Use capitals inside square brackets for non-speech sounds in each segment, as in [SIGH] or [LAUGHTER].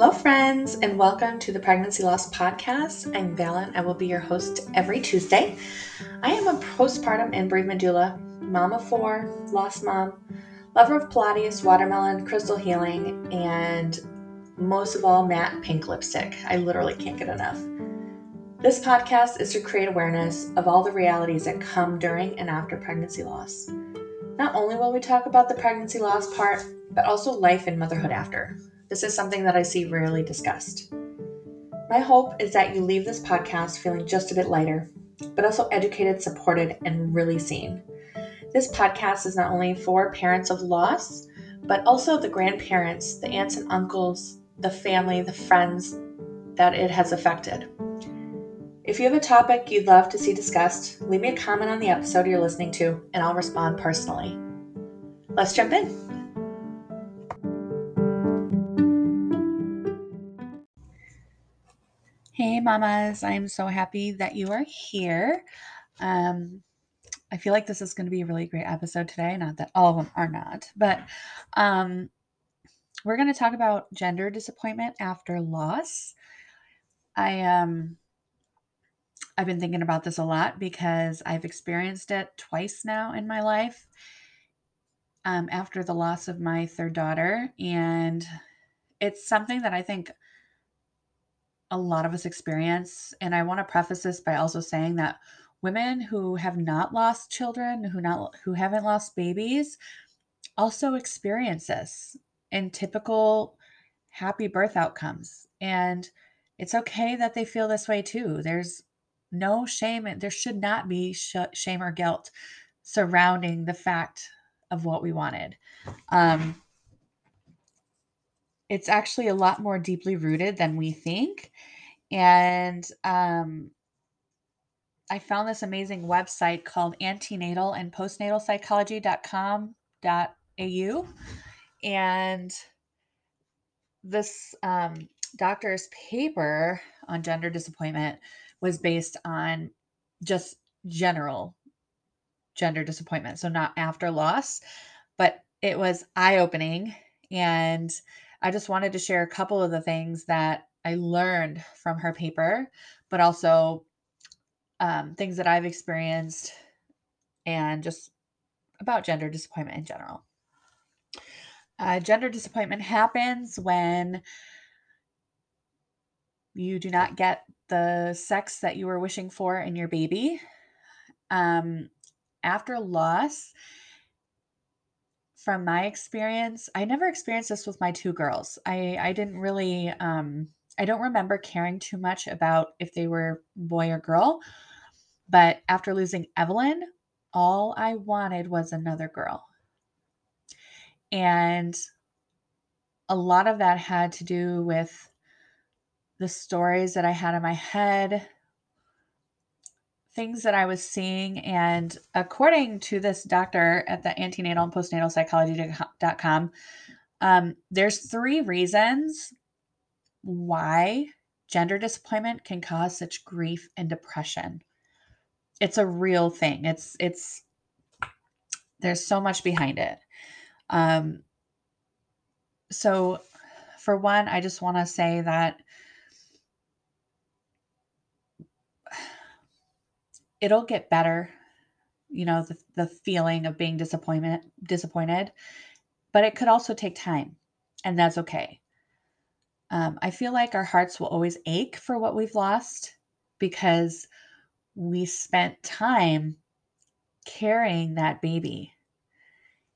Hello, friends, and welcome to the Pregnancy Loss Podcast. I'm Valen. I will be your host every Tuesday. I am a postpartum and bereavement doula, mom of four, lost mom, lover of Pilates, watermelon, crystal healing, and most of all, matte pink lipstick. I literally can't get enough. This podcast is to create awareness of all the realities that come during and after pregnancy loss. Not only will we talk about the pregnancy loss part, but also life and motherhood after. This is something that I see rarely discussed. My hope is that you leave this podcast feeling just a bit lighter, but also educated, supported, and really seen. This podcast is not only for parents of loss, but also the grandparents, the aunts and uncles, the family, the friends that it has affected. If you have a topic you'd love to see discussed, leave me a comment on the episode you're listening to, and I'll respond personally. Let's jump in. Hey, mamas. I'm so happy that you are here. Um, I feel like this is going to be a really great episode today. Not that all of them are not, but um, we're going to talk about gender disappointment after loss. I um I've been thinking about this a lot because I've experienced it twice now in my life. Um, after the loss of my third daughter, and it's something that I think a lot of us experience. And I want to preface this by also saying that women who have not lost children, who not who haven't lost babies, also experience this in typical happy birth outcomes. And it's okay that they feel this way too. There's no shame, and there should not be sh- shame or guilt surrounding the fact of what we wanted. Um, it's actually a lot more deeply rooted than we think. And um, I found this amazing website called antenatal and postnatal psychology.com.au. And this um, doctor's paper on gender disappointment was based on just general gender disappointment. So, not after loss, but it was eye opening. And I just wanted to share a couple of the things that I learned from her paper, but also um, things that I've experienced and just about gender disappointment in general. Uh, gender disappointment happens when you do not get the sex that you were wishing for in your baby. Um, after loss, from my experience, I never experienced this with my two girls. I I didn't really um I don't remember caring too much about if they were boy or girl. But after losing Evelyn, all I wanted was another girl. And a lot of that had to do with the stories that I had in my head, things that I was seeing. And according to this doctor at the antenatal and postnatal psychology.com, um, there's three reasons why gender disappointment can cause such grief and depression. It's a real thing. It's it's there's so much behind it. Um so for one, I just want to say that it'll get better you know the, the feeling of being disappointment disappointed but it could also take time and that's okay. Um, i feel like our hearts will always ache for what we've lost because we spent time carrying that baby.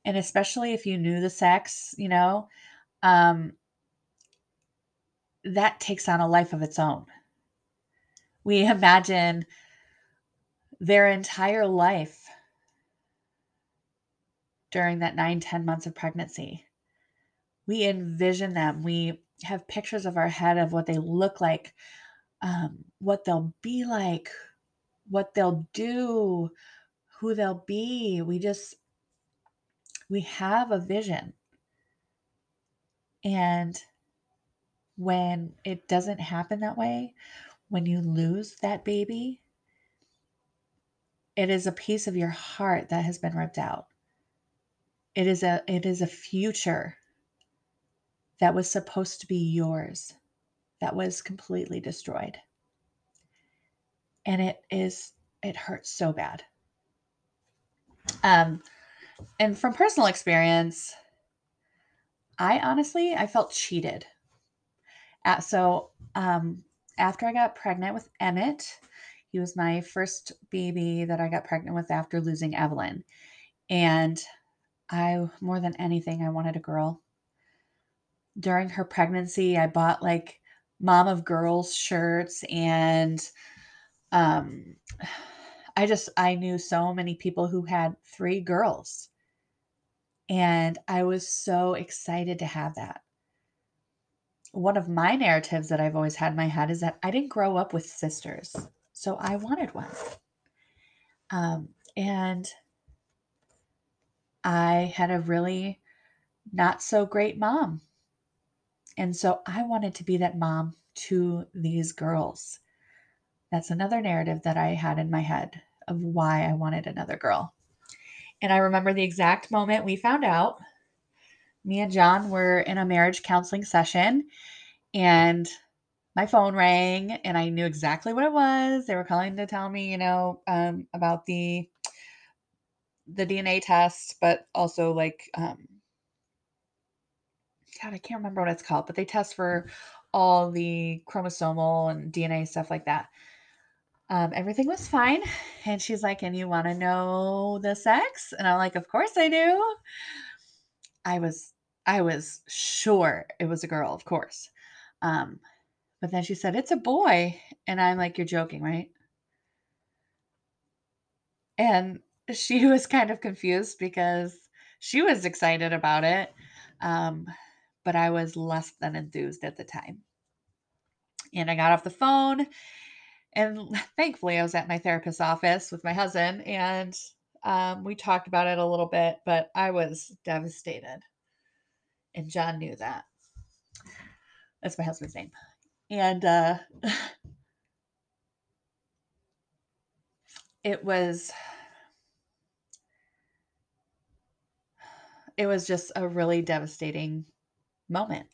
And especially if you knew the sex you know um, that takes on a life of its own. We imagine their entire life during that nine ten months of pregnancy. We envision them. We have pictures of our head of what they look like, um, what they'll be like, what they'll do, who they'll be. We just, we have a vision. And when it doesn't happen that way, when you lose that baby, it is a piece of your heart that has been ripped out. It is a it is a future that was supposed to be yours that was completely destroyed. And it is, it hurts so bad. Um, and from personal experience, I honestly, I felt cheated. So, um, after I got pregnant with Emmett, he was my first baby that I got pregnant with after losing Evelyn. And I, more than anything, I wanted a girl. During her pregnancy, I bought like mom of girls shirts and um I just I knew so many people who had three girls. And I was so excited to have that. One of my narratives that I've always had in my head is that I didn't grow up with sisters. So I wanted one. Um, and I had a really not so great mom. And so I wanted to be that mom to these girls. That's another narrative that I had in my head of why I wanted another girl. And I remember the exact moment we found out. Me and John were in a marriage counseling session, and my phone rang, and I knew exactly what it was. They were calling to tell me, you know, um, about the the DNA test, but also like, um, God, I can't remember what it's called, but they test for all the chromosomal and DNA stuff like that. Um, everything was fine. And she's like, And you want to know the sex? And I'm like, Of course I do. I was I was sure it was a girl, of course. Um, but then she said, It's a boy. And I'm like, You're joking, right? And she [LAUGHS] was kind of confused because she was excited about it. Um, but I was less than enthused at the time. And I got off the phone, and [LAUGHS] thankfully, I was at my therapist's office with my husband, and um, we talked about it a little bit, but I was devastated. And John knew that. That's my husband's name. And uh, [SIGHS] it was it was just a really devastating moment.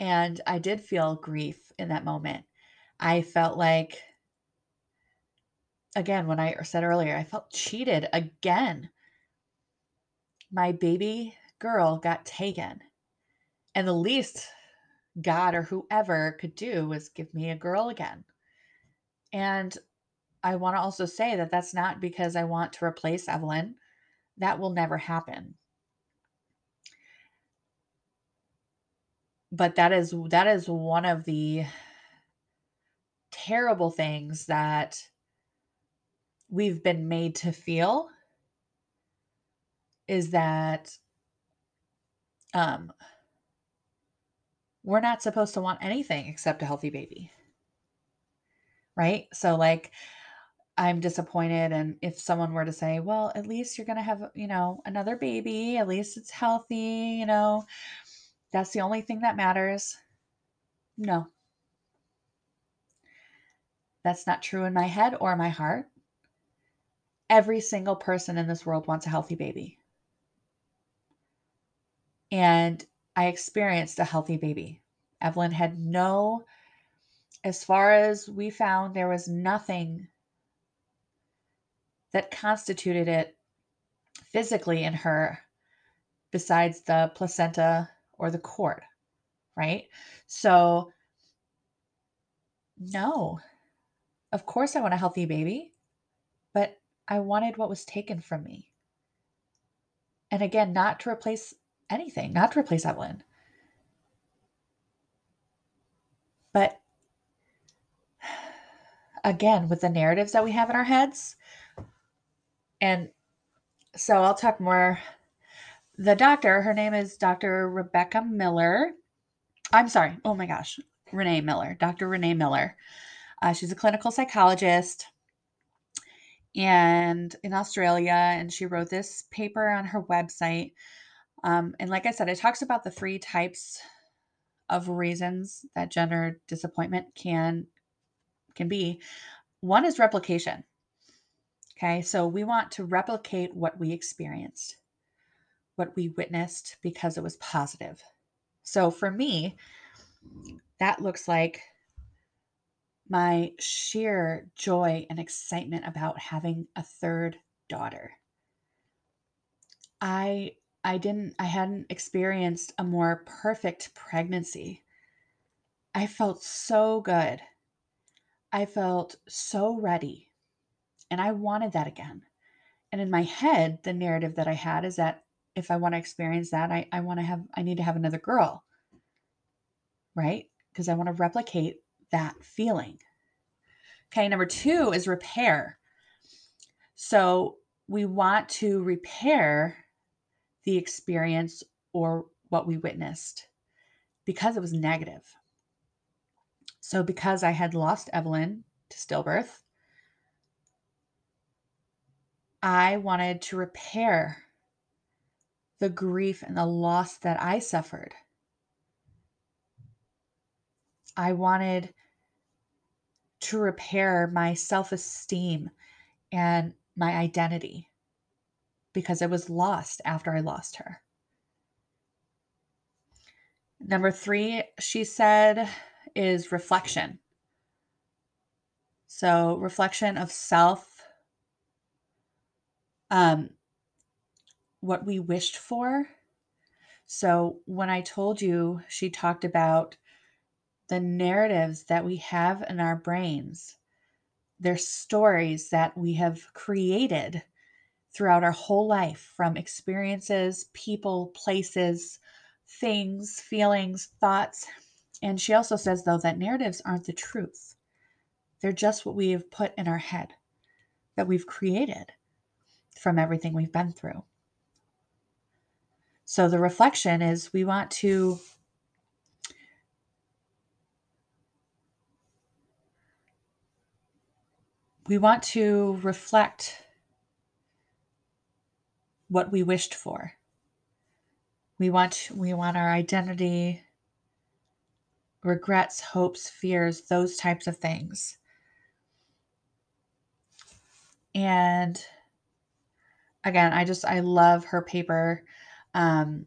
And I did feel grief in that moment. I felt like, again, when I said earlier, I felt cheated again. My baby girl got taken. And the least God or whoever could do was give me a girl again. And I want to also say that that's not because I want to replace Evelyn. That will never happen. but that is that is one of the terrible things that we've been made to feel is that um we're not supposed to want anything except a healthy baby right so like i'm disappointed and if someone were to say well at least you're going to have you know another baby at least it's healthy you know that's the only thing that matters. No. That's not true in my head or my heart. Every single person in this world wants a healthy baby. And I experienced a healthy baby. Evelyn had no, as far as we found, there was nothing that constituted it physically in her besides the placenta or the cord, right? So, no, of course I want a healthy baby, but I wanted what was taken from me. And again, not to replace anything, not to replace Evelyn. But again, with the narratives that we have in our heads, and so I'll talk more the doctor, her name is Dr. Rebecca Miller. I'm sorry. Oh my gosh. Renee Miller, Dr. Renee Miller. Uh, she's a clinical psychologist and in Australia, and she wrote this paper on her website. Um, and like I said, it talks about the three types of reasons that gender disappointment can can be. One is replication. Okay, so we want to replicate what we experienced what we witnessed because it was positive. So for me, that looks like my sheer joy and excitement about having a third daughter. I I didn't I hadn't experienced a more perfect pregnancy. I felt so good. I felt so ready. And I wanted that again. And in my head, the narrative that I had is that if I want to experience that, I, I want to have I need to have another girl. Right? Because I want to replicate that feeling. Okay, number two is repair. So we want to repair the experience or what we witnessed because it was negative. So, because I had lost Evelyn to stillbirth, I wanted to repair the grief and the loss that I suffered. I wanted to repair my self esteem and my identity because it was lost after I lost her. Number three, she said, is reflection. So, reflection of self, um, what we wished for. So, when I told you, she talked about the narratives that we have in our brains. They're stories that we have created throughout our whole life from experiences, people, places, things, feelings, thoughts. And she also says, though, that narratives aren't the truth. They're just what we have put in our head, that we've created from everything we've been through. So the reflection is we want to we want to reflect what we wished for. We want we want our identity, regrets, hopes, fears, those types of things. And again, I just I love her paper. Um,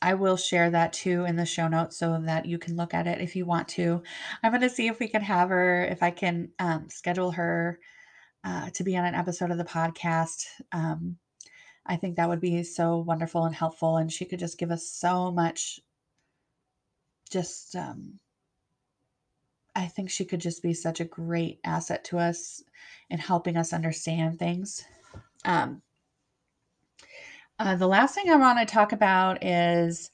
I will share that too in the show notes so that you can look at it if you want to. I'm going to see if we can have her, if I can um, schedule her uh, to be on an episode of the podcast. Um, I think that would be so wonderful and helpful. And she could just give us so much, just, um, I think she could just be such a great asset to us in helping us understand things. Um, uh, the last thing I want to talk about is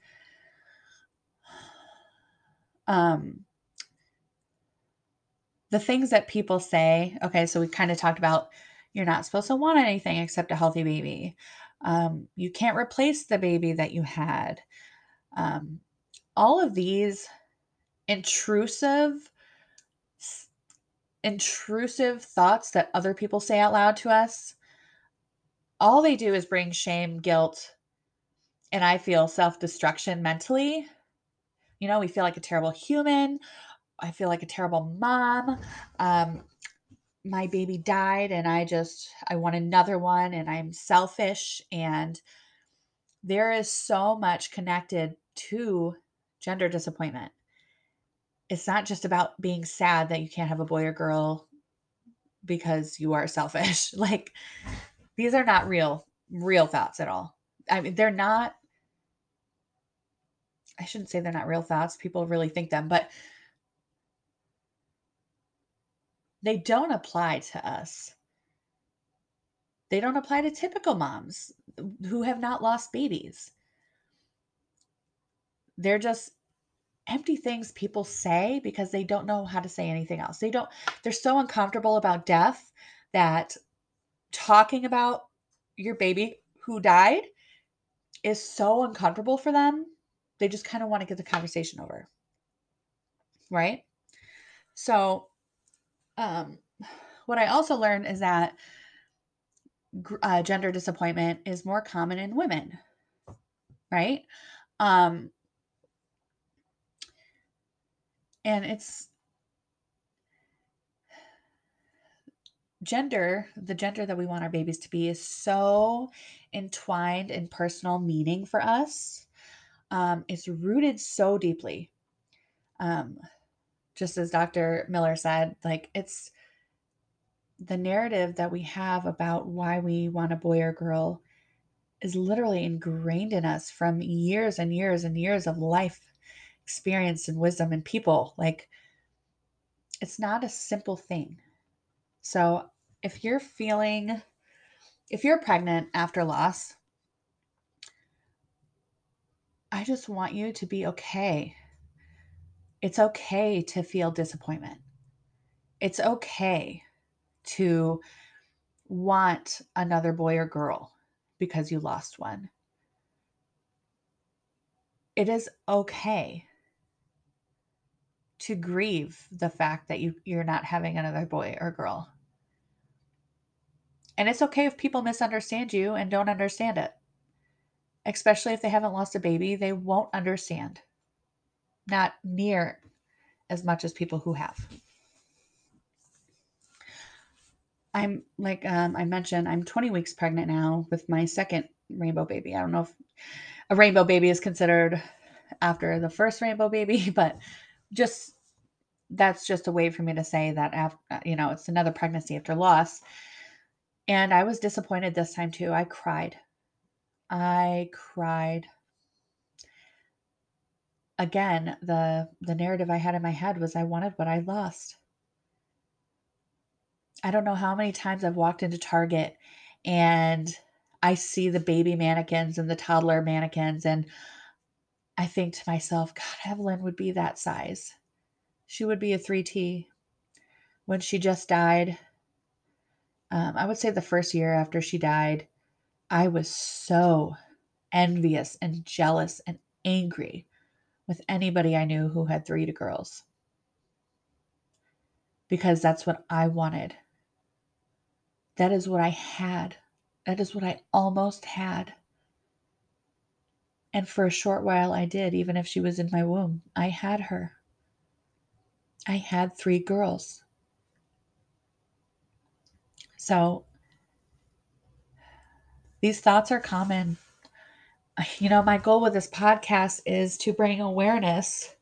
um, the things that people say. Okay, so we kind of talked about you're not supposed to want anything except a healthy baby. Um, you can't replace the baby that you had. Um, all of these intrusive, intrusive thoughts that other people say out loud to us, all they do is bring shame, guilt, and I feel self destruction mentally. You know, we feel like a terrible human. I feel like a terrible mom. Um, my baby died and I just I want another one and I'm selfish and there is so much connected to gender disappointment. It's not just about being sad that you can't have a boy or girl because you are selfish. [LAUGHS] like these are not real real thoughts at all. I mean they're not I shouldn't say they're not real thoughts. People really think them, but they don't apply to us. They don't apply to typical moms who have not lost babies. They're just empty things people say because they don't know how to say anything else. They don't, they're so uncomfortable about death that talking about your baby who died is so uncomfortable for them. They just kind of want to get the conversation over. Right? So um, what I also learned is that uh, gender disappointment is more common in women, right? Um, and it's gender, the gender that we want our babies to be, is so entwined in personal meaning for us. um, it's rooted so deeply. Um, just as Dr. Miller said, like it's the narrative that we have about why we want a boy or girl is literally ingrained in us from years and years and years of life experience and wisdom and people. Like, it's not a simple thing. So, if you're feeling, if you're pregnant after loss, I just want you to be okay. It's okay to feel disappointment. It's okay to want another boy or girl because you lost one. It is okay to grieve the fact that you, you're not having another boy or girl. And it's okay if people misunderstand you and don't understand it. Especially if they haven't lost a baby, they won't understand. Not near as much as people who have. I'm like um, I mentioned, I'm 20 weeks pregnant now with my second rainbow baby. I don't know if a rainbow baby is considered after the first rainbow baby, [LAUGHS] but just that's just a way for me to say that after, uh, you know it's another pregnancy after loss. And I was disappointed this time too. I cried. I cried. Again, the the narrative I had in my head was I wanted what I lost. I don't know how many times I've walked into Target and I see the baby mannequins and the toddler mannequins, and I think to myself, God, Evelyn would be that size. She would be a 3T. When she just died, um, I would say the first year after she died, I was so envious and jealous and angry with anybody I knew who had three girls because that's what I wanted. That is what I had. That is what I almost had. And for a short while, I did, even if she was in my womb. I had her. I had three girls. So these thoughts are common. You know, my goal with this podcast is to bring awareness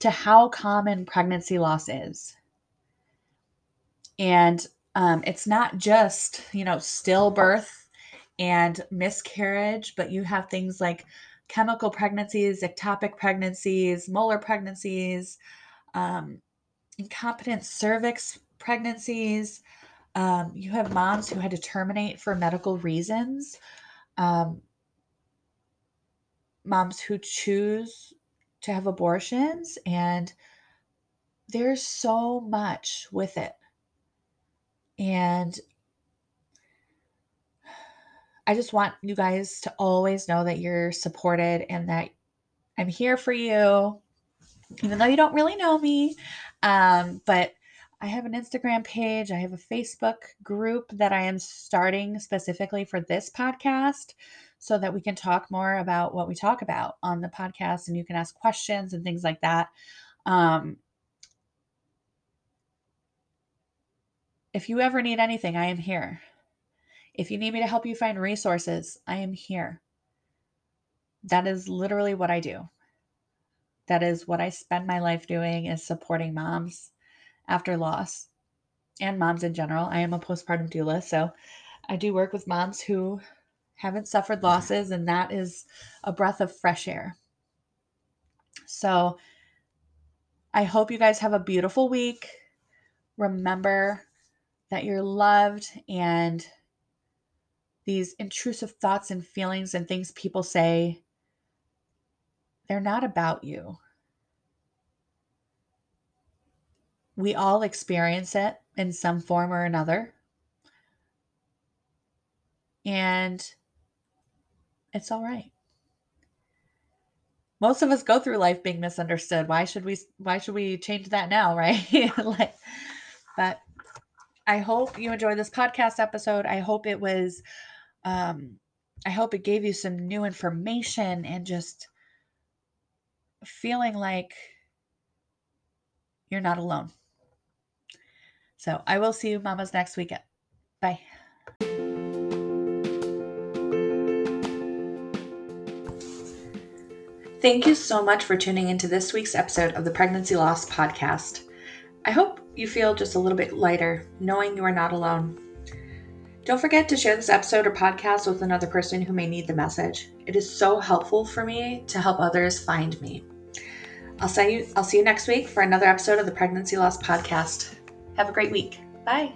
to how common pregnancy loss is. And um, it's not just you know stillbirth and miscarriage but you have things like chemical pregnancies ectopic pregnancies molar pregnancies um, incompetent cervix pregnancies um, you have moms who had to terminate for medical reasons um, moms who choose to have abortions and there's so much with it and [SIGHS] I just want you guys to always know that you're supported and that I'm here for you, even though you don't really know me. Um, but I have an Instagram page, I have a Facebook group that I am starting specifically for this podcast so that we can talk more about what we talk about on the podcast and you can ask questions and things like that. Um, If you ever need anything, I am here. If you need me to help you find resources, I am here. That is literally what I do. That is what I spend my life doing is supporting moms after loss and moms in general. I am a postpartum doula, so I do work with moms who haven't suffered losses and that is a breath of fresh air. So I hope you guys have a beautiful week. Remember that you're loved and these intrusive thoughts and feelings and things people say, they're not about you. We all experience it in some form or another. And it's all right. Most of us go through life being misunderstood. Why should we why should we change that now, [LAUGHS] right? like but I hope you enjoyed this podcast episode. I hope it was, um, I hope it gave you some new information and just feeling like you're not alone. So I will see you, mamas, next weekend. Bye. Thank you so much for tuning into this week's episode of the Pregnancy Loss Podcast. I hope you feel just a little bit lighter knowing you are not alone. Don't forget to share this episode or podcast with another person who may need the message. It is so helpful for me to help others find me. I'll see you I'll see you next week for another episode of the Pregnancy Loss Podcast. Have a great week. Bye.